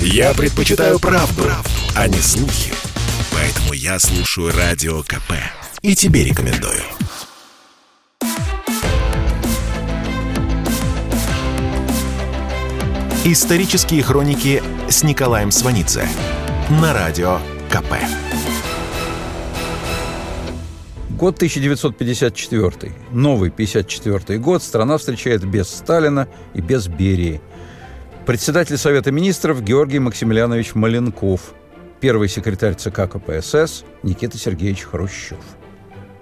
Я предпочитаю правду, правду, а не слухи. Поэтому я слушаю Радио КП. И тебе рекомендую. Исторические хроники с Николаем Сванидзе на Радио КП. Год 1954. Новый 54 год. Страна встречает без Сталина и без Берии. Председатель Совета министров Георгий Максимилианович Маленков. Первый секретарь ЦК КПСС Никита Сергеевич Хрущев.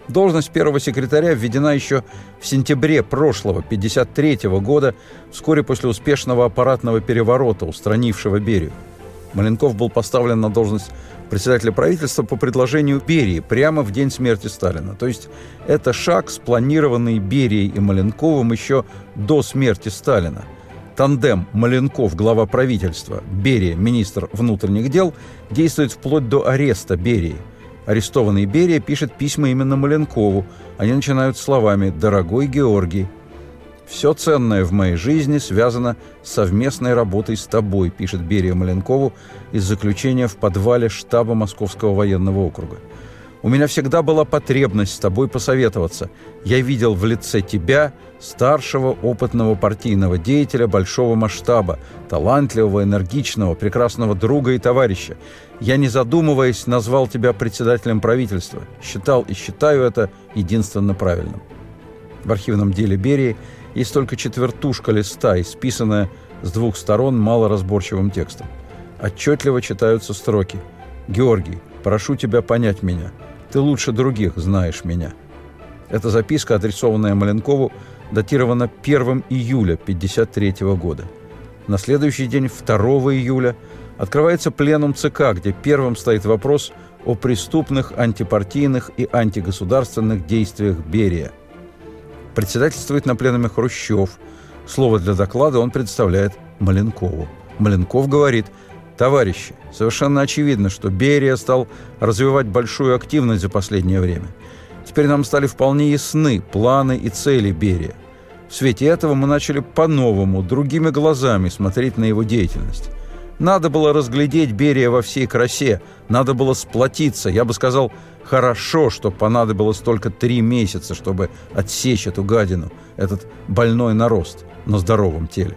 Должность первого секретаря введена еще в сентябре прошлого, 1953 года, вскоре после успешного аппаратного переворота, устранившего Берию. Маленков был поставлен на должность председателя правительства по предложению Берии прямо в день смерти Сталина. То есть это шаг, спланированный Берией и Маленковым еще до смерти Сталина. Тандем Маленков, глава правительства, Берия, министр внутренних дел, действует вплоть до ареста Берии. Арестованный Берия пишет письма именно Маленкову. Они начинают словами «Дорогой Георгий». «Все ценное в моей жизни связано с совместной работой с тобой», пишет Берия Маленкову из заключения в подвале штаба Московского военного округа. «У меня всегда была потребность с тобой посоветоваться. Я видел в лице тебя, старшего опытного партийного деятеля большого масштаба, талантливого, энергичного, прекрасного друга и товарища. Я, не задумываясь, назвал тебя председателем правительства. Считал и считаю это единственно правильным». В архивном деле Берии – есть только четвертушка листа, исписанная с двух сторон малоразборчивым текстом. Отчетливо читаются строки. «Георгий, прошу тебя понять меня. Ты лучше других знаешь меня». Эта записка, адресованная Маленкову, датирована 1 июля 1953 года. На следующий день, 2 июля, открывается пленум ЦК, где первым стоит вопрос о преступных антипартийных и антигосударственных действиях Берия – Председательствует на пленуме Хрущев. Слово для доклада он предоставляет Маленкову. Маленков говорит, «Товарищи, совершенно очевидно, что Берия стал развивать большую активность за последнее время. Теперь нам стали вполне ясны планы и цели Берия. В свете этого мы начали по-новому, другими глазами смотреть на его деятельность. Надо было разглядеть Берия во всей красе, надо было сплотиться, я бы сказал, Хорошо, что понадобилось только три месяца, чтобы отсечь эту гадину, этот больной нарост на здоровом теле.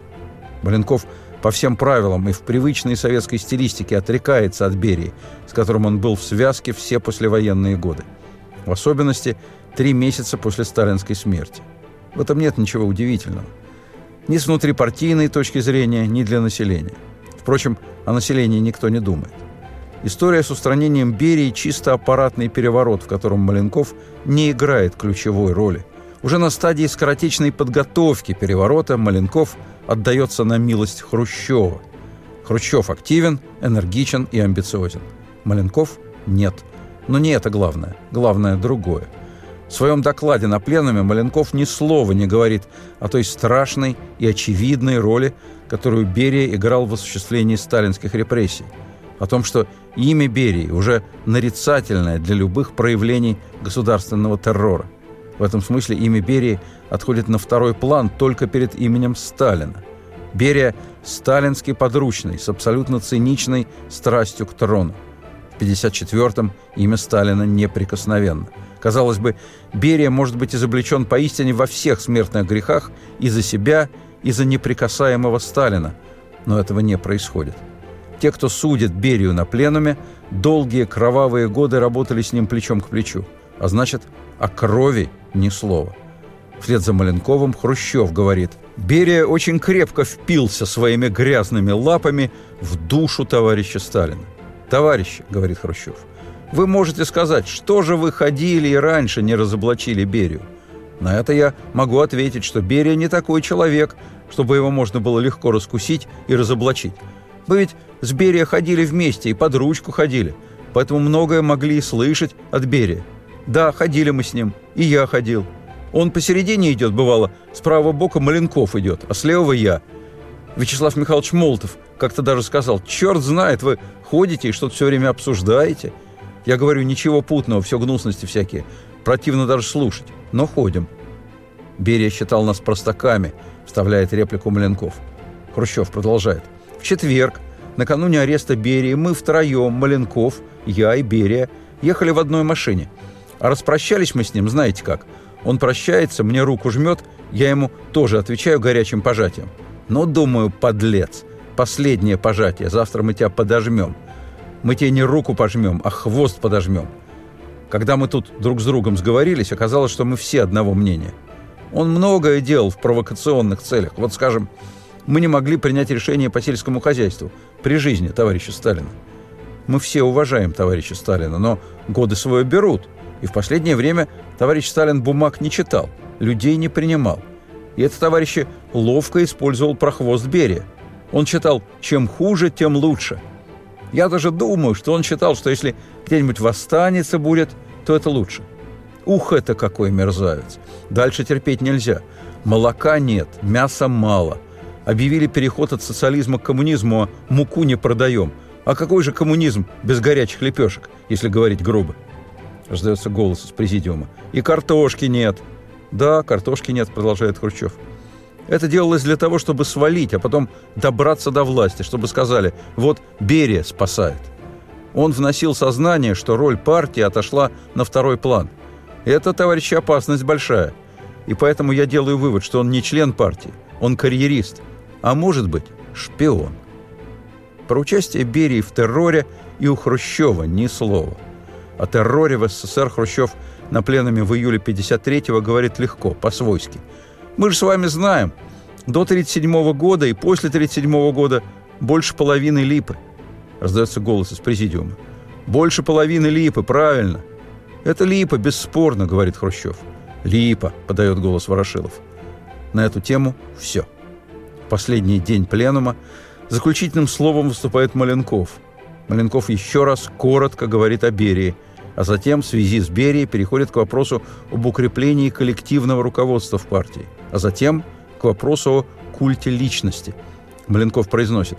Маленков по всем правилам и в привычной советской стилистике отрекается от Берии, с которым он был в связке все послевоенные годы. В особенности три месяца после сталинской смерти. В этом нет ничего удивительного. Ни с внутрипартийной точки зрения, ни для населения. Впрочем, о населении никто не думает. История с устранением Берии – чисто аппаратный переворот, в котором Маленков не играет ключевой роли. Уже на стадии скоротечной подготовки переворота Маленков отдается на милость Хрущева. Хрущев активен, энергичен и амбициозен. Маленков – нет. Но не это главное. Главное – другое. В своем докладе на пленуме Маленков ни слова не говорит о той страшной и очевидной роли, которую Берия играл в осуществлении сталинских репрессий – о том, что имя Берии уже нарицательное для любых проявлений государственного террора. В этом смысле имя Берии отходит на второй план только перед именем Сталина. Берия – сталинский подручный с абсолютно циничной страстью к трону. В 1954-м имя Сталина неприкосновенно. Казалось бы, Берия может быть изобличен поистине во всех смертных грехах и за себя, и за неприкасаемого Сталина. Но этого не происходит. Те, кто судит Берию на пленуме, долгие кровавые годы работали с ним плечом к плечу. А значит, о крови ни слова. Вслед за Маленковым Хрущев говорит, «Берия очень крепко впился своими грязными лапами в душу товарища Сталина». «Товарищи», — говорит Хрущев, — «вы можете сказать, что же вы ходили и раньше не разоблачили Берию?» На это я могу ответить, что Берия не такой человек, чтобы его можно было легко раскусить и разоблачить. Мы ведь с Берия ходили вместе и под ручку ходили, поэтому многое могли слышать от Берия. Да, ходили мы с ним, и я ходил. Он посередине идет, бывало, с правого бока Маленков идет, а с левого я. Вячеслав Михайлович Молотов как-то даже сказал, черт знает, вы ходите и что-то все время обсуждаете. Я говорю, ничего путного, все гнусности всякие. Противно даже слушать, но ходим. Берия считал нас простаками, вставляет реплику Маленков. Хрущев продолжает. В четверг Накануне ареста Берии мы втроем, Маленков, я и Берия, ехали в одной машине. А распрощались мы с ним, знаете как. Он прощается, мне руку жмет, я ему тоже отвечаю горячим пожатием. Но, думаю, подлец, последнее пожатие, завтра мы тебя подожмем. Мы тебе не руку пожмем, а хвост подожмем. Когда мы тут друг с другом сговорились, оказалось, что мы все одного мнения. Он многое делал в провокационных целях. Вот, скажем, мы не могли принять решение по сельскому хозяйству при жизни товарища Сталина. Мы все уважаем товарища Сталина, но годы свое берут. И в последнее время товарищ Сталин бумаг не читал, людей не принимал. И это товарищ ловко использовал прохвост Берия. Он читал «чем хуже, тем лучше». Я даже думаю, что он считал, что если где-нибудь восстанется будет, то это лучше. Ух, это какой мерзавец. Дальше терпеть нельзя. Молока нет, мяса мало. Объявили переход от социализма к коммунизму, а муку не продаем. А какой же коммунизм без горячих лепешек, если говорить грубо? Раздается голос из президиума. И картошки нет. Да, картошки нет, продолжает Хрущев. Это делалось для того, чтобы свалить, а потом добраться до власти, чтобы сказали, вот Берия спасает. Он вносил сознание, что роль партии отошла на второй план. Это, товарищи, опасность большая. И поэтому я делаю вывод, что он не член партии, он карьерист, а может быть, шпион. Про участие Берии в терроре и у Хрущева ни слова. О терроре в СССР Хрущев на пленуме в июле 53-го говорит легко, по-свойски – мы же с вами знаем, до 1937 года и после 1937 года больше половины липы. Раздается голос из президиума. Больше половины липы, правильно. Это липа, бесспорно, говорит Хрущев. Липа, подает голос Ворошилов. На эту тему все. Последний день пленума. Заключительным словом выступает Маленков. Маленков еще раз коротко говорит о Берии – а затем в связи с Берией переходит к вопросу об укреплении коллективного руководства в партии, а затем к вопросу о культе личности. Маленков произносит,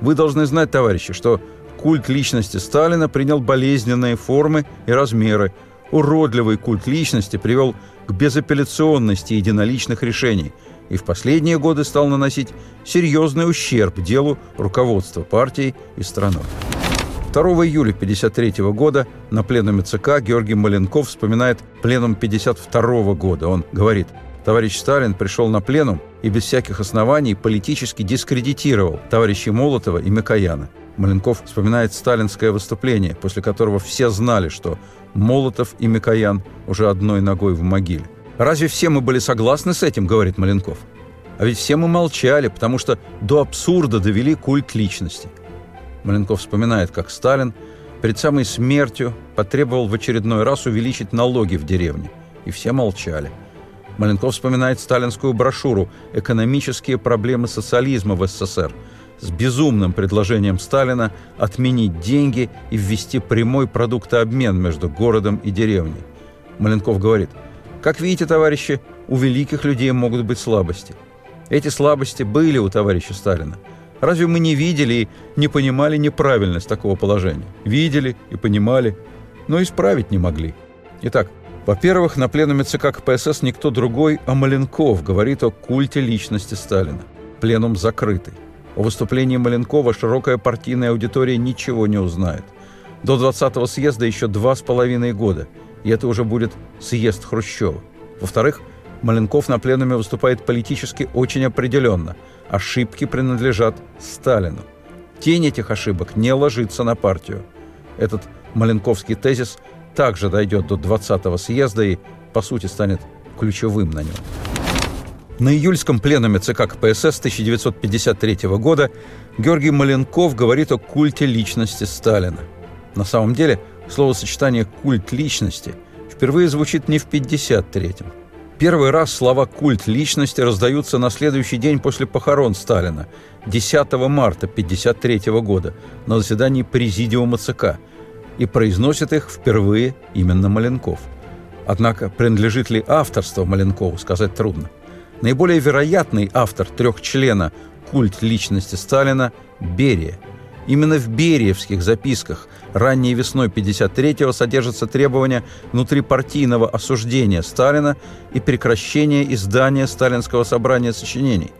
«Вы должны знать, товарищи, что культ личности Сталина принял болезненные формы и размеры. Уродливый культ личности привел к безапелляционности единоличных решений и в последние годы стал наносить серьезный ущерб делу руководства партией и страной. 2 июля 1953 года на пленуме ЦК Георгий Маленков вспоминает пленум 1952 года. Он говорит, товарищ Сталин пришел на пленум и без всяких оснований политически дискредитировал товарищей Молотова и Микояна. Маленков вспоминает сталинское выступление, после которого все знали, что Молотов и Микоян уже одной ногой в могиле. «Разве все мы были согласны с этим?» – говорит Маленков. А ведь все мы молчали, потому что до абсурда довели культ личности – Маленков вспоминает, как Сталин перед самой смертью потребовал в очередной раз увеличить налоги в деревне. И все молчали. Маленков вспоминает сталинскую брошюру «Экономические проблемы социализма в СССР» с безумным предложением Сталина отменить деньги и ввести прямой продуктообмен между городом и деревней. Маленков говорит, «Как видите, товарищи, у великих людей могут быть слабости. Эти слабости были у товарища Сталина – Разве мы не видели и не понимали неправильность такого положения? Видели и понимали, но исправить не могли. Итак, во-первых, на пленуме ЦК КПСС никто другой, а Маленков говорит о культе личности Сталина. Пленум закрытый. О выступлении Маленкова широкая партийная аудитория ничего не узнает. До 20-го съезда еще два с половиной года, и это уже будет съезд Хрущева. Во-вторых, Маленков на пленуме выступает политически очень определенно – ошибки принадлежат Сталину. Тень этих ошибок не ложится на партию. Этот маленковский тезис также дойдет до 20-го съезда и, по сути, станет ключевым на нем. На июльском пленуме ЦК КПСС 1953 года Георгий Маленков говорит о культе личности Сталина. На самом деле, словосочетание «культ личности» впервые звучит не в 1953-м, Первый раз слова «культ личности» раздаются на следующий день после похорон Сталина, 10 марта 1953 года, на заседании Президиума ЦК, и произносит их впервые именно Маленков. Однако принадлежит ли авторство Маленкову, сказать трудно. Наиболее вероятный автор трехчлена «Культ личности Сталина» – Берия – Именно в Бериевских записках ранней весной 53-го содержится требование внутрипартийного осуждения Сталина и прекращения издания сталинского собрания сочинений.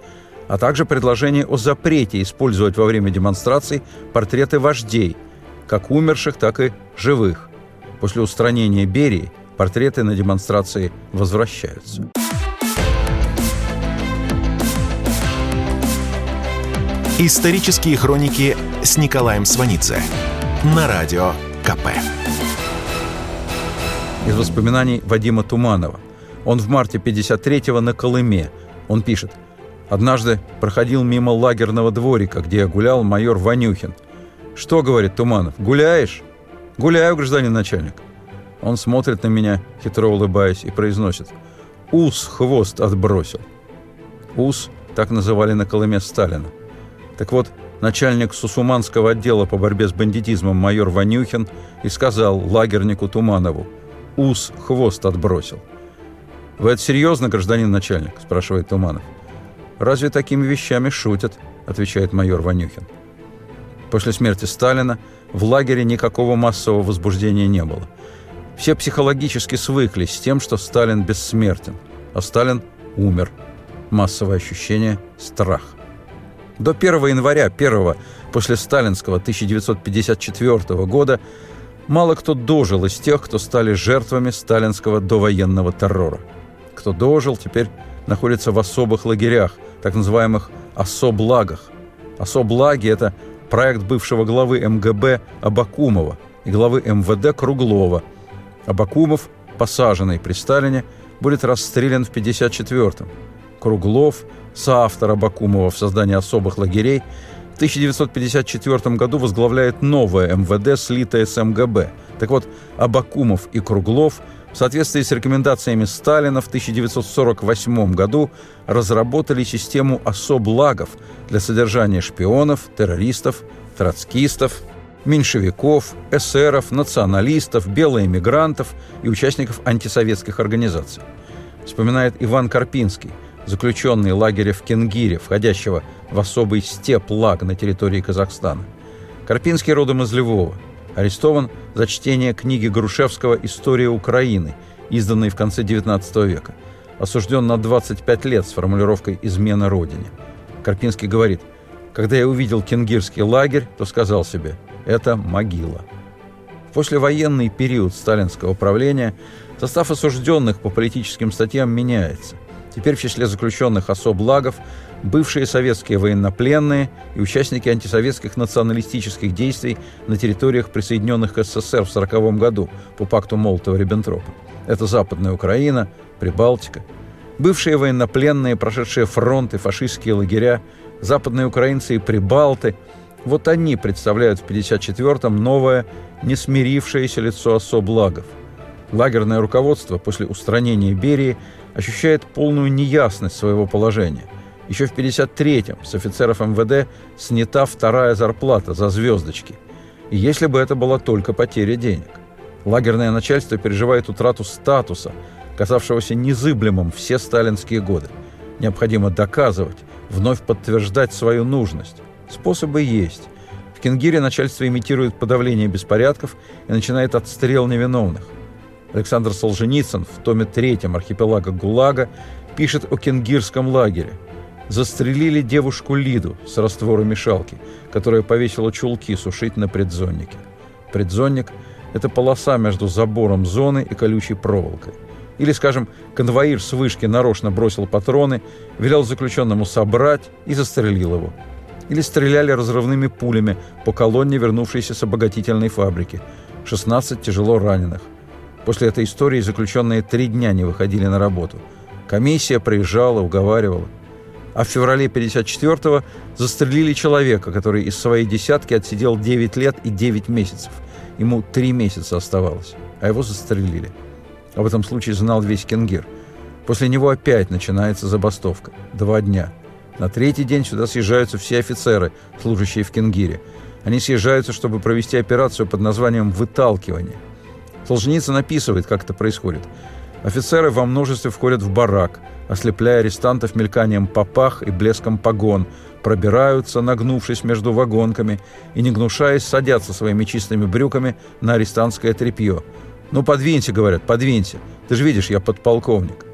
а также предложение о запрете использовать во время демонстраций портреты вождей, как умерших, так и живых. После устранения Берии портреты на демонстрации возвращаются. Исторические хроники с Николаем Сванидзе на радио КП. Из воспоминаний Вадима Туманова. Он в марте 53-го на Колыме. Он пишет. «Однажды проходил мимо лагерного дворика, где гулял майор Ванюхин. Что, — говорит Туманов, — гуляешь? Гуляю, гражданин начальник. Он смотрит на меня, хитро улыбаясь, и произносит. Ус хвост отбросил. Ус так называли на Колыме Сталина. Так вот, начальник Сусуманского отдела по борьбе с бандитизмом майор Ванюхин и сказал лагернику Туманову «Ус хвост отбросил». «Вы это серьезно, гражданин начальник?» – спрашивает Туманов. «Разве такими вещами шутят?» – отвечает майор Ванюхин. После смерти Сталина в лагере никакого массового возбуждения не было. Все психологически свыклись с тем, что Сталин бессмертен, а Сталин умер. Массовое ощущение – страх – до 1 января, первого после сталинского 1954 года, мало кто дожил из тех, кто стали жертвами сталинского довоенного террора. Кто дожил, теперь находится в особых лагерях, так называемых особлагах. Особлаги – это проект бывшего главы МГБ Абакумова и главы МВД Круглова. Абакумов, посаженный при Сталине, будет расстрелян в 1954-м. Круглов – соавтор Абакумова в создании особых лагерей, в 1954 году возглавляет новое МВД, слитое с МГБ. Так вот, Абакумов и Круглов в соответствии с рекомендациями Сталина в 1948 году разработали систему особлагов для содержания шпионов, террористов, троцкистов, меньшевиков, эсеров, националистов, белоэмигрантов и участников антисоветских организаций. Вспоминает Иван Карпинский – заключенный лагеря в Кенгире, входящего в особый степ-лаг на территории Казахстана. Карпинский родом из Львова. Арестован за чтение книги Грушевского «История Украины», изданной в конце XIX века. Осужден на 25 лет с формулировкой «измена Родине». Карпинский говорит, «Когда я увидел кенгирский лагерь, то сказал себе, это могила». В послевоенный период сталинского правления состав осужденных по политическим статьям меняется. Теперь в числе заключенных особ лагов бывшие советские военнопленные и участники антисоветских националистических действий на территориях, присоединенных к СССР в 1940 году по пакту Молотова-Риббентропа. Это Западная Украина, Прибалтика. Бывшие военнопленные, прошедшие фронты, фашистские лагеря, западные украинцы и прибалты – вот они представляют в 1954-м новое, не смирившееся лицо особ лагов. Лагерное руководство после устранения Берии – ощущает полную неясность своего положения. Еще в 53-м с офицеров МВД снята вторая зарплата за звездочки. И если бы это была только потеря денег. Лагерное начальство переживает утрату статуса, казавшегося незыблемым все сталинские годы. Необходимо доказывать, вновь подтверждать свою нужность. Способы есть. В Кенгире начальство имитирует подавление беспорядков и начинает отстрел невиновных. Александр Солженицын в томе третьем «Архипелага ГУЛАГа» пишет о кенгирском лагере. Застрелили девушку Лиду с растворомешалки, которая повесила чулки сушить на предзоннике. Предзонник – это полоса между забором зоны и колючей проволокой. Или, скажем, конвоир с вышки нарочно бросил патроны, велел заключенному собрать и застрелил его. Или стреляли разрывными пулями по колонне, вернувшейся с обогатительной фабрики. 16 тяжело раненых. После этой истории заключенные три дня не выходили на работу. Комиссия приезжала, уговаривала. А в феврале 54-го застрелили человека, который из своей десятки отсидел 9 лет и 9 месяцев. Ему 3 месяца оставалось, а его застрелили. Об этом случае знал весь Кенгир. После него опять начинается забастовка. Два дня. На третий день сюда съезжаются все офицеры, служащие в Кенгире. Они съезжаются, чтобы провести операцию под названием «выталкивание». Солженицын описывает, как это происходит. Офицеры во множестве входят в барак, ослепляя арестантов мельканием попах и блеском погон, пробираются, нагнувшись между вагонками, и, не гнушаясь, садятся своими чистыми брюками на арестантское тряпье. «Ну, подвинься», — говорят, — «подвинься. Ты же видишь, я подполковник».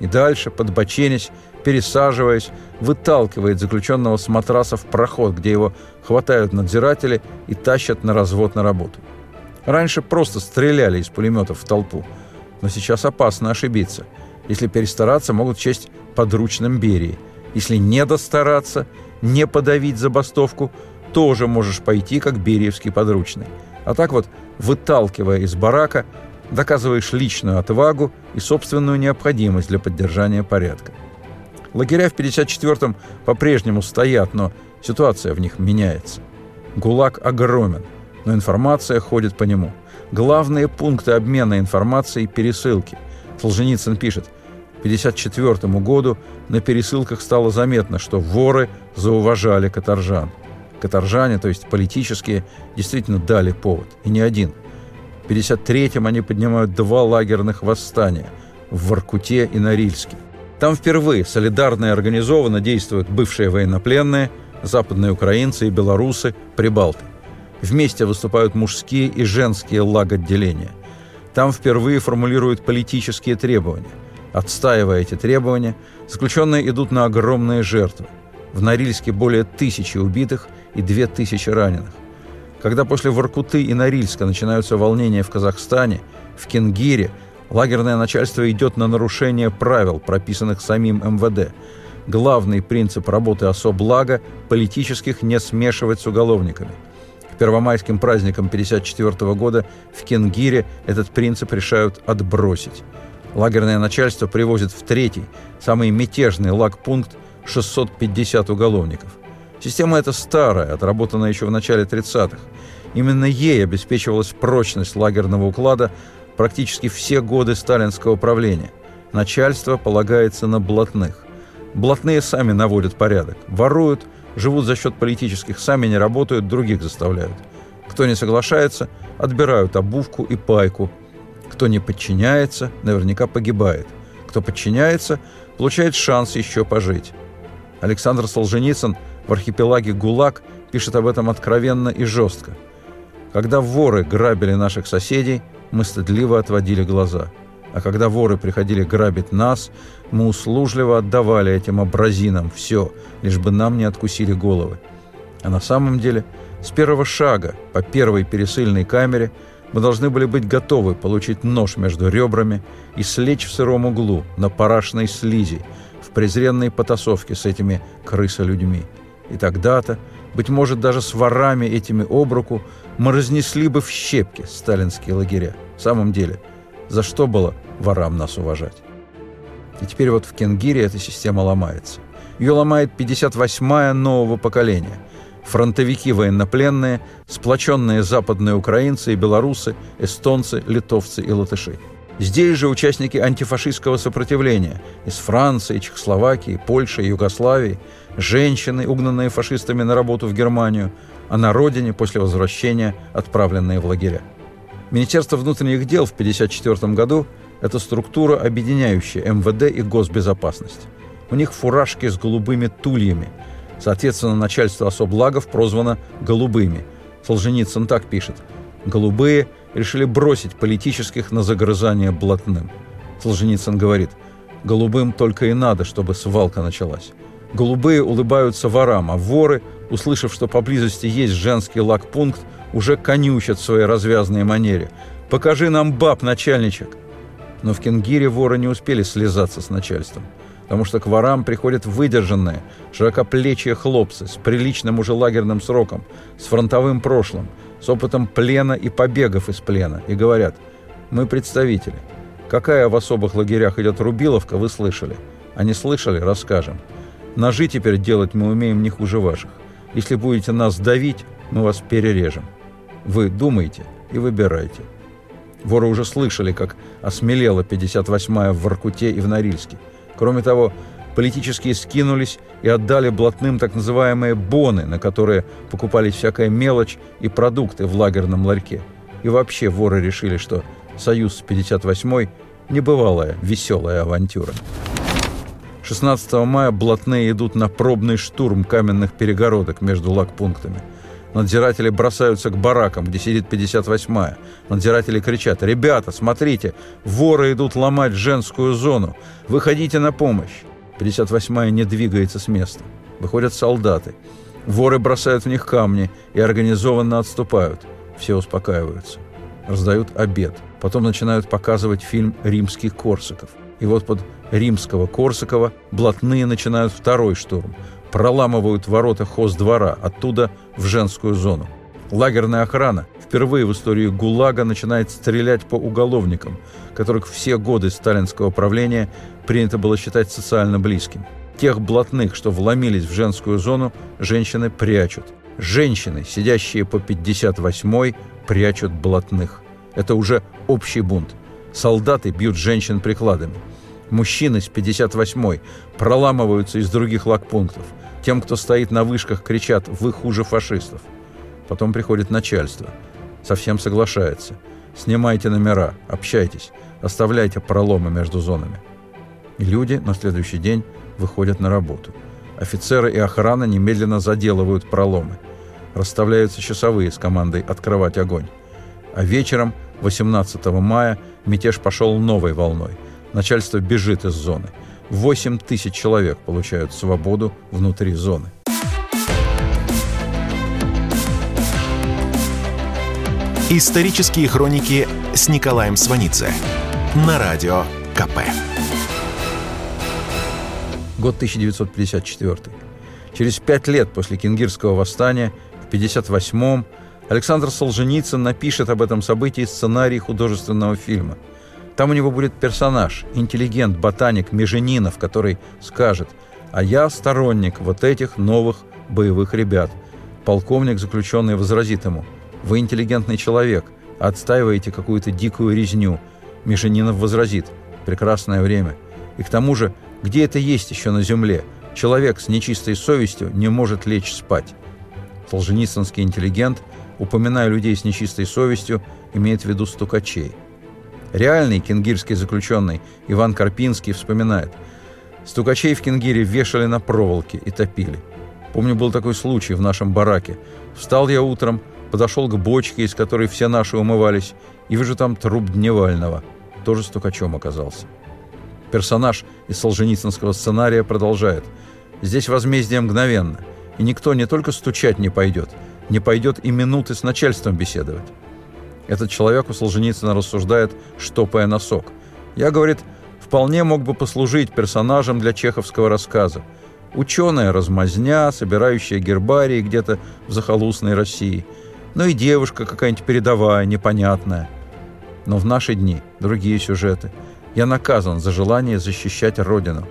И дальше, подбоченясь, пересаживаясь, выталкивает заключенного с матраса в проход, где его хватают надзиратели и тащат на развод на работу. Раньше просто стреляли из пулеметов в толпу, но сейчас опасно ошибиться. Если перестараться, могут честь подручным Берии. Если не достараться, не подавить забастовку, тоже можешь пойти как бериевский подручный. А так вот, выталкивая из барака, доказываешь личную отвагу и собственную необходимость для поддержания порядка. Лагеря в 54-м по-прежнему стоят, но ситуация в них меняется. ГУЛАГ огромен, но информация ходит по нему. Главные пункты обмена информацией – пересылки. Солженицын пишет, к 1954 году на пересылках стало заметно, что воры зауважали каторжан. Каторжане, то есть политические, действительно дали повод, и не один – в 1953-м они поднимают два лагерных восстания в Воркуте и Норильске. Там впервые солидарно и организованно действуют бывшие военнопленные, западные украинцы и белорусы, прибалты. Вместе выступают мужские и женские лаготделения. Там впервые формулируют политические требования. Отстаивая эти требования, заключенные идут на огромные жертвы. В Норильске более тысячи убитых и две тысячи раненых. Когда после Воркуты и Норильска начинаются волнения в Казахстане, в Кенгире, лагерное начальство идет на нарушение правил, прописанных самим МВД. Главный принцип работы особлага – политических не смешивать с уголовниками. Первомайским праздникам 1954 года в Кенгире этот принцип решают отбросить. Лагерное начальство привозит в третий, самый мятежный лагпункт 650 уголовников – Система эта старая, отработанная еще в начале 30-х. Именно ей обеспечивалась прочность лагерного уклада практически все годы сталинского правления. Начальство полагается на блатных. Блатные сами наводят порядок, воруют, живут за счет политических, сами не работают, других заставляют. Кто не соглашается, отбирают обувку и пайку. Кто не подчиняется, наверняка погибает. Кто подчиняется, получает шанс еще пожить. Александр Солженицын – в архипелаге ГУЛАГ пишет об этом откровенно и жестко. Когда воры грабили наших соседей, мы стыдливо отводили глаза. А когда воры приходили грабить нас, мы услужливо отдавали этим абразинам все, лишь бы нам не откусили головы. А на самом деле, с первого шага по первой пересыльной камере мы должны были быть готовы получить нож между ребрами и слечь в сыром углу на парашной слизи в презренной потасовке с этими крысолюдьми. людьми и тогда-то, быть может, даже с ворами этими об руку, мы разнесли бы в щепки сталинские лагеря. В самом деле, за что было ворам нас уважать? И теперь вот в Кенгире эта система ломается. Ее ломает 58-я нового поколения. Фронтовики военнопленные, сплоченные западные украинцы и белорусы, эстонцы, литовцы и латыши. Здесь же участники антифашистского сопротивления из Франции, Чехословакии, Польши, Югославии – женщины, угнанные фашистами на работу в Германию, а на родине после возвращения отправленные в лагеря. Министерство внутренних дел в 1954 году – это структура, объединяющая МВД и госбезопасность. У них фуражки с голубыми тульями. Соответственно, начальство особлагов прозвано «голубыми». Солженицын так пишет. «Голубые решили бросить политических на загрызание блатным». Солженицын говорит, «Голубым только и надо, чтобы свалка началась». Голубые улыбаются ворам, а воры, услышав, что поблизости есть женский лагпункт, уже конючат в своей развязной манере. «Покажи нам баб, начальничек!» Но в Кенгире воры не успели слезаться с начальством, потому что к ворам приходят выдержанные, широкоплечие хлопцы с приличным уже лагерным сроком, с фронтовым прошлым, с опытом плена и побегов из плена, и говорят «Мы представители. Какая в особых лагерях идет Рубиловка, вы слышали. А не слышали, расскажем. Ножи теперь делать мы умеем не хуже ваших. Если будете нас давить, мы вас перережем. Вы думайте и выбирайте. Воры уже слышали, как осмелела 58-я в Воркуте и в Норильске. Кроме того, политические скинулись и отдали блатным так называемые боны, на которые покупались всякая мелочь и продукты в лагерном ларьке. И вообще воры решили, что союз с 58-й – небывалая веселая авантюра. 16 мая блатные идут на пробный штурм каменных перегородок между лагпунктами. Надзиратели бросаются к баракам, где сидит 58-я. Надзиратели кричат «Ребята, смотрите, воры идут ломать женскую зону! Выходите на помощь!» 58-я не двигается с места. Выходят солдаты. Воры бросают в них камни и организованно отступают. Все успокаиваются. Раздают обед. Потом начинают показывать фильм «Римских Корсаков». И вот под римского Корсакова блатные начинают второй штурм. Проламывают ворота хоздвора, оттуда в женскую зону. Лагерная охрана впервые в истории ГУЛАГа начинает стрелять по уголовникам, которых все годы сталинского правления принято было считать социально близкими. Тех блатных, что вломились в женскую зону, женщины прячут. Женщины, сидящие по 58-й, прячут блатных. Это уже общий бунт. Солдаты бьют женщин прикладами. Мужчины с 58-й проламываются из других лагпунктов. Тем, кто стоит на вышках, кричат «Вы хуже фашистов». Потом приходит начальство. Совсем соглашается. Снимайте номера, общайтесь, оставляйте проломы между зонами. И люди на следующий день выходят на работу. Офицеры и охрана немедленно заделывают проломы. Расставляются часовые с командой «Открывать огонь». А вечером, 18 мая, мятеж пошел новой волной. Начальство бежит из зоны. 8 тысяч человек получают свободу внутри зоны. Исторические хроники с Николаем Сванидзе на радио КП. Год 1954. Через пять лет после Кингирского восстания, в 1958-м, Александр Солженицын напишет об этом событии сценарий художественного фильма. Там у него будет персонаж, интеллигент, ботаник Меженинов, который скажет «А я сторонник вот этих новых боевых ребят». Полковник, заключенный, возразит ему «Вы интеллигентный человек, отстаиваете какую-то дикую резню». Меженинов возразит «Прекрасное время». И к тому же, где это есть еще на земле? Человек с нечистой совестью не может лечь спать. Солженицынский интеллигент – упоминая людей с нечистой совестью, имеет в виду стукачей. Реальный кенгирский заключенный Иван Карпинский вспоминает, стукачей в Кенгире вешали на проволоке и топили. Помню, был такой случай в нашем бараке. Встал я утром, подошел к бочке, из которой все наши умывались, и вижу там труп Дневального. Тоже стукачом оказался. Персонаж из Солженицынского сценария продолжает. Здесь возмездие мгновенно, и никто не только стучать не пойдет – не пойдет и минуты с начальством беседовать. Этот человек у Солженицына рассуждает, штопая носок. Я, говорит, вполне мог бы послужить персонажем для чеховского рассказа. Ученая размазня, собирающая гербарии где-то в захолустной России. Ну и девушка какая-нибудь передовая, непонятная. Но в наши дни другие сюжеты. Я наказан за желание защищать Родину.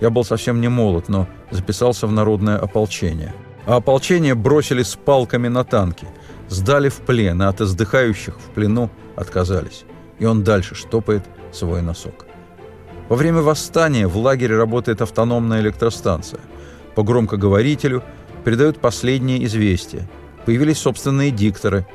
Я был совсем не молод, но записался в народное ополчение а ополчение бросили с палками на танки, сдали в плен, а от издыхающих в плену отказались. И он дальше штопает свой носок. Во время восстания в лагере работает автономная электростанция. По громкоговорителю передают последние известия. Появились собственные дикторы,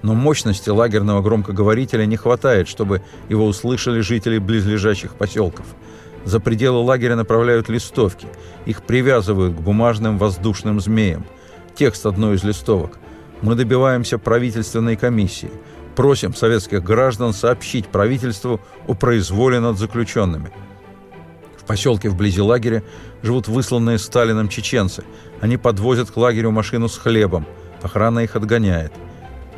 но мощности лагерного громкоговорителя не хватает, чтобы его услышали жители близлежащих поселков – за пределы лагеря направляют листовки. Их привязывают к бумажным воздушным змеям. Текст одной из листовок. Мы добиваемся правительственной комиссии. Просим советских граждан сообщить правительству о произволе над заключенными. В поселке вблизи лагеря живут высланные Сталином чеченцы. Они подвозят к лагерю машину с хлебом. Охрана их отгоняет.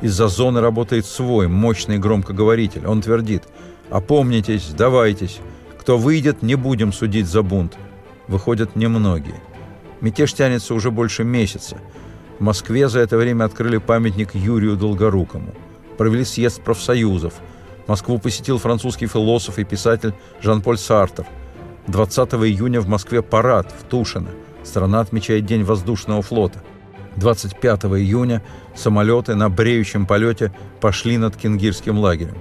Из-за зоны работает свой, мощный громкоговоритель. Он твердит «Опомнитесь, сдавайтесь». Кто выйдет, не будем судить за бунт. Выходят немногие. Мятеж тянется уже больше месяца. В Москве за это время открыли памятник Юрию Долгорукому. Провели съезд профсоюзов. Москву посетил французский философ и писатель Жан-Поль Сартер. 20 июня в Москве парад в Тушино. Страна отмечает День воздушного флота. 25 июня самолеты на бреющем полете пошли над Кингирским лагерем.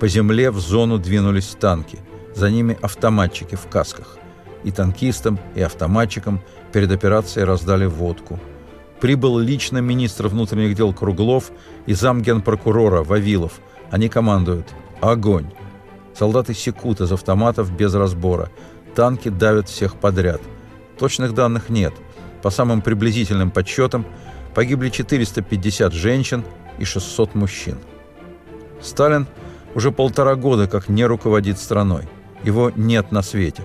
По земле в зону двинулись танки. За ними автоматчики в касках. И танкистам, и автоматчикам перед операцией раздали водку. Прибыл лично министр внутренних дел Круглов и замгенпрокурора Вавилов. Они командуют «Огонь!». Солдаты секут из автоматов без разбора. Танки давят всех подряд. Точных данных нет. По самым приблизительным подсчетам, погибли 450 женщин и 600 мужчин. Сталин уже полтора года как не руководит страной. Его нет на свете.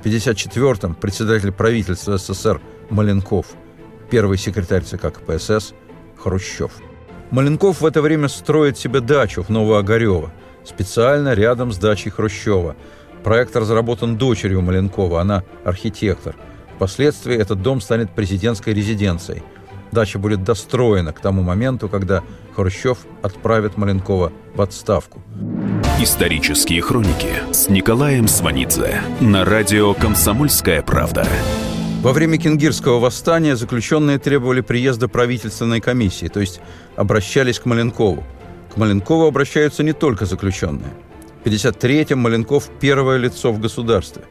В 1954-м председатель правительства СССР Маленков, первый секретарь ЦК КПСС Хрущев. Маленков в это время строит себе дачу в Новоогарево, специально рядом с дачей Хрущева. Проект разработан дочерью Маленкова, она архитектор. Впоследствии этот дом станет президентской резиденцией. Дача будет достроена к тому моменту, когда Хрущев отправит Маленкова в отставку. Исторические хроники с Николаем Сванидзе на радио «Комсомольская правда». Во время Кингирского восстания заключенные требовали приезда правительственной комиссии, то есть обращались к Маленкову. К Маленкову обращаются не только заключенные. В 1953-м Маленков – первое лицо в государстве.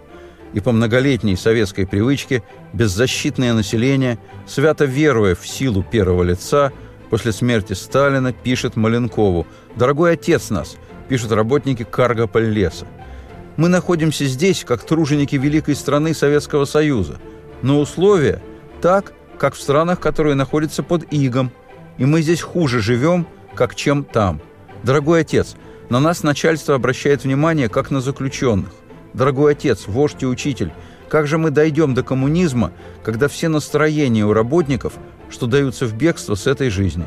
И по многолетней советской привычке беззащитное население, свято веруя в силу первого лица, после смерти Сталина пишет Маленкову «Дорогой отец нас», пишут работники Каргополь-леса. «Мы находимся здесь, как труженики великой страны Советского Союза – но условия так, как в странах, которые находятся под игом, и мы здесь хуже живем, как чем там. Дорогой отец, на нас начальство обращает внимание, как на заключенных. Дорогой отец, вождь и учитель, как же мы дойдем до коммунизма, когда все настроения у работников, что даются в бегство с этой жизни?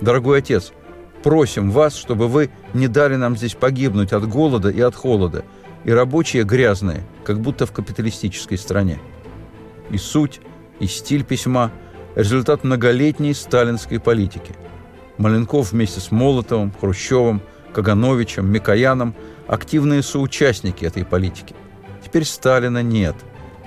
Дорогой отец, просим вас, чтобы вы не дали нам здесь погибнуть от голода и от холода, и рабочие грязные, как будто в капиталистической стране и суть, и стиль письма – результат многолетней сталинской политики. Маленков вместе с Молотовым, Хрущевым, Кагановичем, Микояном – активные соучастники этой политики. Теперь Сталина нет.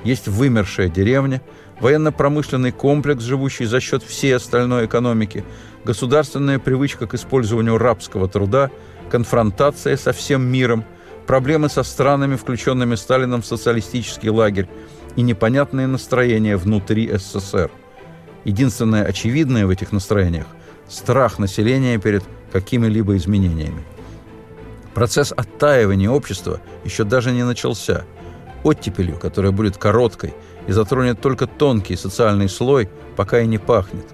Есть вымершая деревня, военно-промышленный комплекс, живущий за счет всей остальной экономики, государственная привычка к использованию рабского труда, конфронтация со всем миром, проблемы со странами, включенными Сталином в социалистический лагерь, и непонятные настроения внутри СССР. Единственное очевидное в этих настроениях – страх населения перед какими-либо изменениями. Процесс оттаивания общества еще даже не начался. Оттепелью, которая будет короткой и затронет только тонкий социальный слой, пока и не пахнет.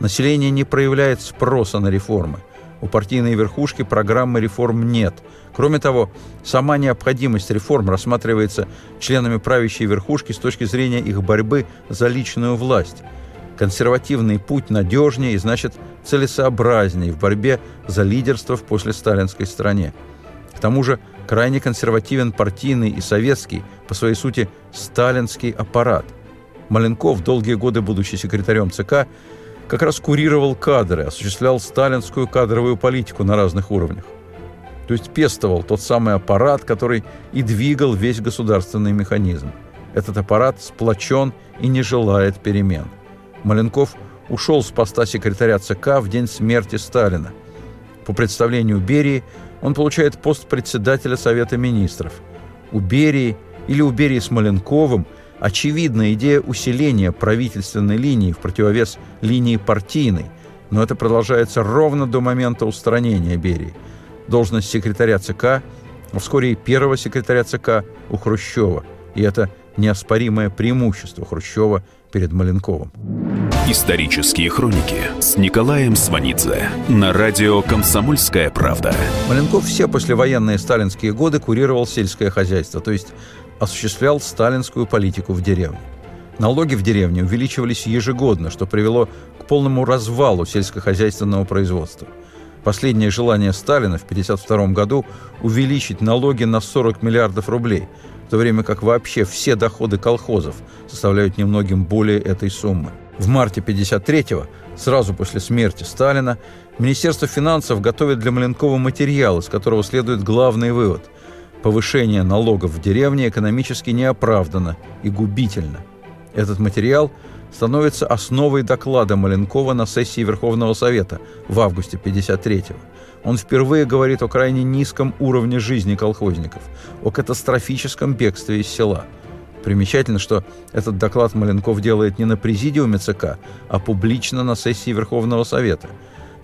Население не проявляет спроса на реформы. У партийной верхушки программы реформ нет – Кроме того, сама необходимость реформ рассматривается членами правящей верхушки с точки зрения их борьбы за личную власть. Консервативный путь надежнее и, значит, целесообразнее в борьбе за лидерство в послесталинской стране. К тому же крайне консервативен партийный и советский, по своей сути, сталинский аппарат. Маленков, долгие годы будучи секретарем ЦК, как раз курировал кадры, осуществлял сталинскую кадровую политику на разных уровнях то есть пестовал тот самый аппарат, который и двигал весь государственный механизм. Этот аппарат сплочен и не желает перемен. Маленков ушел с поста секретаря ЦК в день смерти Сталина. По представлению Берии он получает пост председателя Совета Министров. У Берии или у Берии с Маленковым очевидна идея усиления правительственной линии в противовес линии партийной, но это продолжается ровно до момента устранения Берии – должность секретаря ЦК, а вскоре и первого секретаря ЦК у Хрущева. И это неоспоримое преимущество Хрущева перед Маленковым. Исторические хроники с Николаем Сванидзе на радио «Комсомольская правда». Маленков все послевоенные сталинские годы курировал сельское хозяйство, то есть осуществлял сталинскую политику в деревне. Налоги в деревне увеличивались ежегодно, что привело к полному развалу сельскохозяйственного производства – Последнее желание Сталина в 1952 году увеличить налоги на 40 миллиардов рублей, в то время как вообще все доходы колхозов составляют немногим более этой суммы. В марте 1953-го, сразу после смерти Сталина, Министерство финансов готовит для Маленкова материал, из которого следует главный вывод – повышение налогов в деревне экономически неоправданно и губительно. Этот материал – становится основой доклада Маленкова на сессии Верховного Совета в августе 1953-го. Он впервые говорит о крайне низком уровне жизни колхозников, о катастрофическом бегстве из села. Примечательно, что этот доклад Маленков делает не на президиуме ЦК, а публично на сессии Верховного Совета.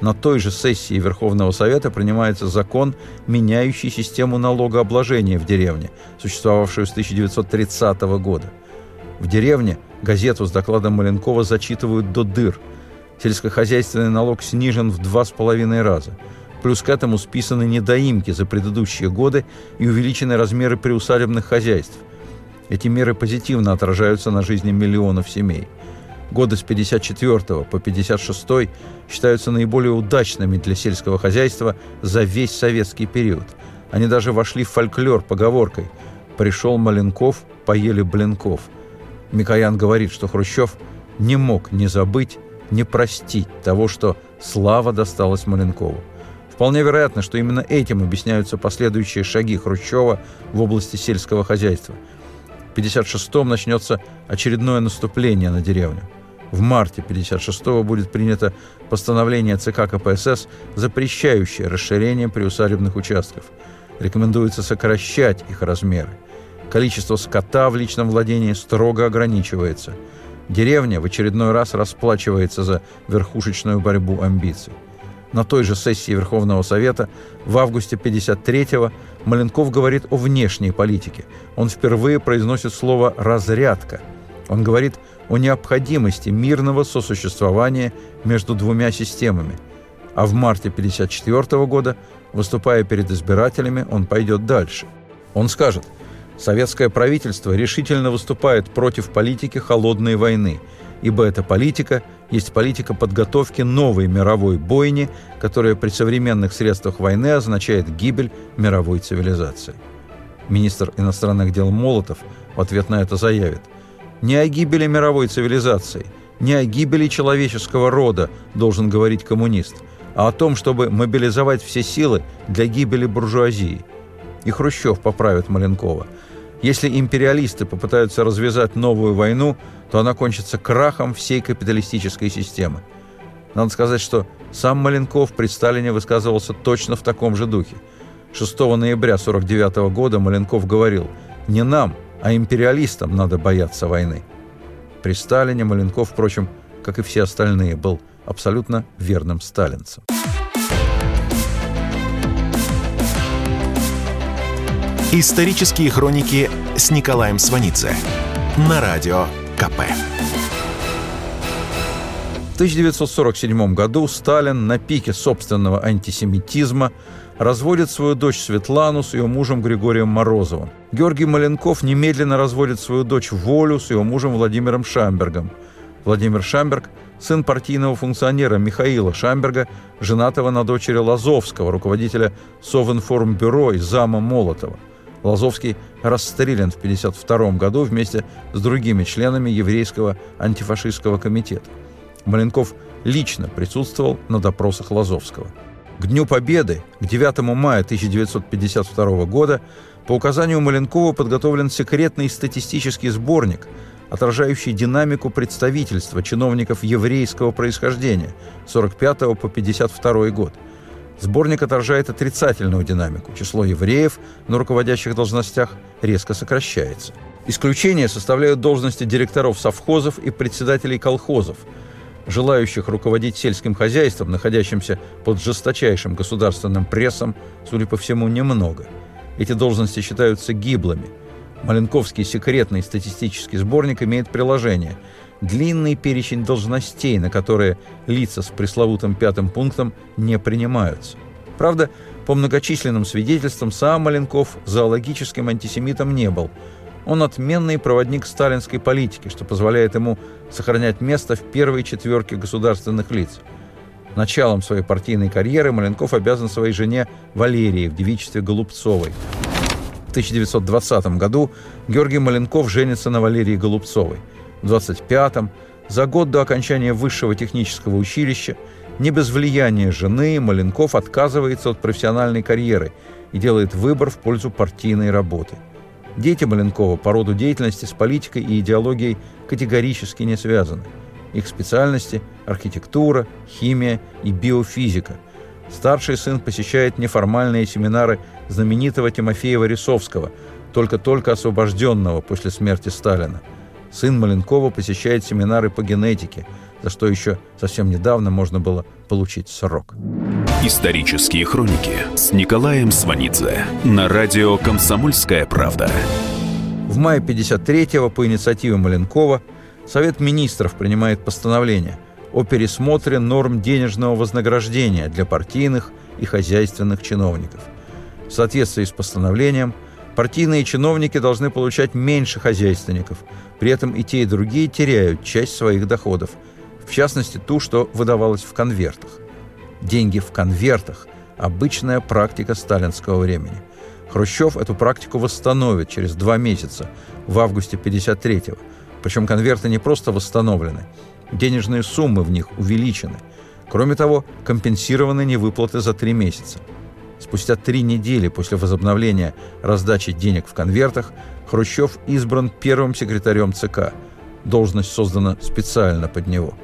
На той же сессии Верховного Совета принимается закон, меняющий систему налогообложения в деревне, существовавшую с 1930 года. В деревне – Газету с докладом Маленкова зачитывают до дыр. Сельскохозяйственный налог снижен в два с половиной раза. Плюс к этому списаны недоимки за предыдущие годы и увеличены размеры приусадебных хозяйств. Эти меры позитивно отражаются на жизни миллионов семей. Годы с 54 по 56 считаются наиболее удачными для сельского хозяйства за весь советский период. Они даже вошли в фольклор поговоркой «Пришел Маленков, поели блинков». Микоян говорит, что Хрущев не мог не забыть, не простить того, что слава досталась Маленкову. Вполне вероятно, что именно этим объясняются последующие шаги Хрущева в области сельского хозяйства. В 1956-м начнется очередное наступление на деревню. В марте 1956-го будет принято постановление ЦК КПСС, запрещающее расширение приусадебных участков. Рекомендуется сокращать их размеры. Количество скота в личном владении строго ограничивается – Деревня в очередной раз расплачивается за верхушечную борьбу амбиций. На той же сессии Верховного Совета в августе 53-го Маленков говорит о внешней политике. Он впервые произносит слово «разрядка». Он говорит о необходимости мирного сосуществования между двумя системами. А в марте 1954 года, выступая перед избирателями, он пойдет дальше. Он скажет – Советское правительство решительно выступает против политики холодной войны, ибо эта политика есть политика подготовки новой мировой бойни, которая при современных средствах войны означает гибель мировой цивилизации. Министр иностранных дел Молотов в ответ на это заявит, «Не о гибели мировой цивилизации, не о гибели человеческого рода должен говорить коммунист, а о том, чтобы мобилизовать все силы для гибели буржуазии». И Хрущев поправит Маленкова – если империалисты попытаются развязать новую войну, то она кончится крахом всей капиталистической системы. Надо сказать, что сам Маленков при Сталине высказывался точно в таком же духе. 6 ноября 1949 года Маленков говорил «Не нам, а империалистам надо бояться войны». При Сталине Маленков, впрочем, как и все остальные, был абсолютно верным сталинцем. Исторические хроники с Николаем Сванидзе на радио КП. В 1947 году Сталин на пике собственного антисемитизма разводит свою дочь Светлану с ее мужем Григорием Морозовым. Георгий Маленков немедленно разводит свою дочь Волю с ее мужем Владимиром Шамбергом. Владимир Шамберг – сын партийного функционера Михаила Шамберга, женатого на дочери Лазовского, руководителя Совинформбюро и зама Молотова – Лазовский расстрелян в 1952 году вместе с другими членами еврейского антифашистского комитета. Маленков лично присутствовал на допросах Лазовского. К Дню Победы, к 9 мая 1952 года, по указанию Маленкова подготовлен секретный статистический сборник, отражающий динамику представительства чиновников еврейского происхождения 45 по 52 год – Сборник отражает отрицательную динамику. Число евреев на руководящих должностях резко сокращается. Исключение составляют должности директоров совхозов и председателей колхозов, желающих руководить сельским хозяйством, находящимся под жесточайшим государственным прессом, судя по всему, немного. Эти должности считаются гиблыми. Маленковский секретный статистический сборник имеет приложение – длинный перечень должностей, на которые лица с пресловутым пятым пунктом не принимаются. Правда, по многочисленным свидетельствам, сам Маленков зоологическим антисемитом не был. Он отменный проводник сталинской политики, что позволяет ему сохранять место в первой четверке государственных лиц. Началом своей партийной карьеры Маленков обязан своей жене Валерии в девичестве Голубцовой. В 1920 году Георгий Маленков женится на Валерии Голубцовой – в 25-м, за год до окончания высшего технического училища, не без влияния жены Маленков отказывается от профессиональной карьеры и делает выбор в пользу партийной работы. Дети Маленкова по роду деятельности с политикой и идеологией категорически не связаны. Их специальности – архитектура, химия и биофизика. Старший сын посещает неформальные семинары знаменитого Тимофея Рисовского, только-только освобожденного после смерти Сталина – Сын Маленкова посещает семинары по генетике, за что еще совсем недавно можно было получить срок. Исторические хроники с Николаем Сванидзе на радио «Комсомольская правда». В мае 53-го по инициативе Маленкова Совет министров принимает постановление о пересмотре норм денежного вознаграждения для партийных и хозяйственных чиновников. В соответствии с постановлением Партийные чиновники должны получать меньше хозяйственников. При этом и те, и другие теряют часть своих доходов. В частности, ту, что выдавалось в конвертах. Деньги в конвертах – обычная практика сталинского времени. Хрущев эту практику восстановит через два месяца, в августе 53-го. Причем конверты не просто восстановлены, денежные суммы в них увеличены. Кроме того, компенсированы невыплаты за три месяца. Спустя три недели после возобновления раздачи денег в конвертах Хрущев избран первым секретарем ЦК. Должность создана специально под него.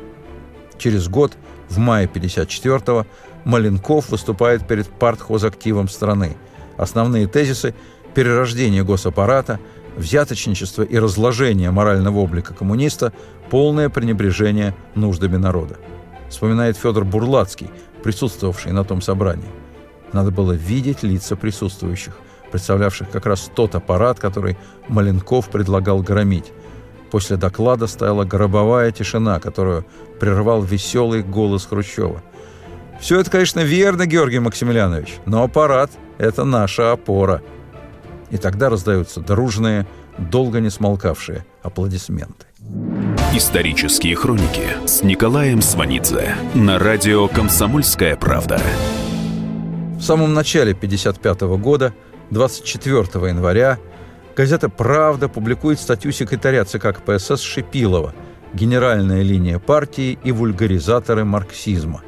Через год, в мае 54-го, Маленков выступает перед партхозактивом страны. Основные тезисы – перерождение госаппарата, взяточничество и разложение морального облика коммуниста, полное пренебрежение нуждами народа. Вспоминает Федор Бурлацкий, присутствовавший на том собрании. Надо было видеть лица присутствующих, представлявших как раз тот аппарат, который Маленков предлагал громить. После доклада стояла гробовая тишина, которую прервал веселый голос Хрущева. «Все это, конечно, верно, Георгий Максимiliaнович, но аппарат – это наша опора». И тогда раздаются дружные, долго не смолкавшие аплодисменты. Исторические хроники с Николаем Сванидзе на радио «Комсомольская правда». В самом начале 1955 года, 24 января, газета «Правда» публикует статью секретаря ЦК КПСС Шипилова «Генеральная линия партии и вульгаризаторы марксизма».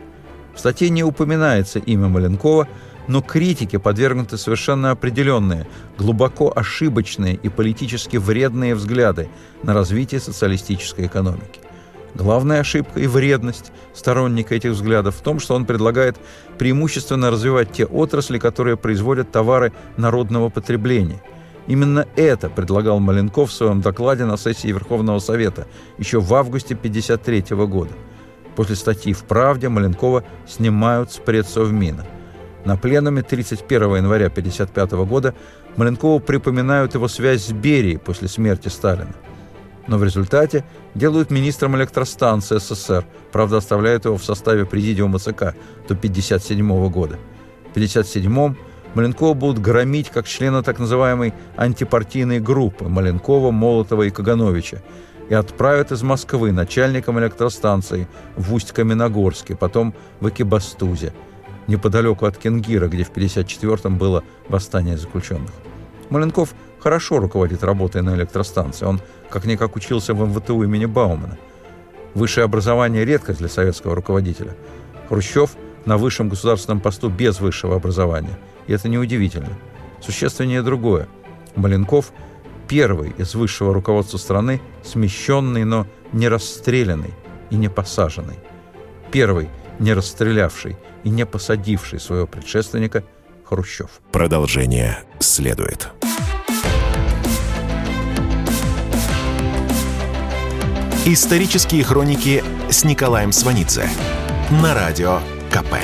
В статье не упоминается имя Маленкова – но критике подвергнуты совершенно определенные, глубоко ошибочные и политически вредные взгляды на развитие социалистической экономики. Главная ошибка и вредность сторонника этих взглядов в том, что он предлагает преимущественно развивать те отрасли, которые производят товары народного потребления. Именно это предлагал Маленков в своем докладе на сессии Верховного Совета еще в августе 1953 года. После статьи в «Правде» Маленкова снимают с предсовмина – на пленуме 31 января 1955 года Маленкову припоминают его связь с Берией после смерти Сталина. Но в результате делают министром электростанции СССР, правда оставляют его в составе президиума ЦК до 1957 года. В 1957 Маленкова будут громить как члена так называемой антипартийной группы Маленкова, Молотова и Кагановича и отправят из Москвы начальником электростанции в Усть-Каменогорске, потом в Экибастузе – неподалеку от Кенгира, где в 1954-м было восстание заключенных. Маленков хорошо руководит работой на электростанции. Он как-никак учился в МВТУ имени Баумана. Высшее образование – редкость для советского руководителя. Хрущев на высшем государственном посту без высшего образования. И это неудивительно. Существеннее другое. Маленков – первый из высшего руководства страны, смещенный, но не расстрелянный и не посаженный. Первый, не расстрелявший и не посадивший своего предшественника Хрущев. Продолжение следует. Исторические хроники с Николаем Сванидзе на радио КП.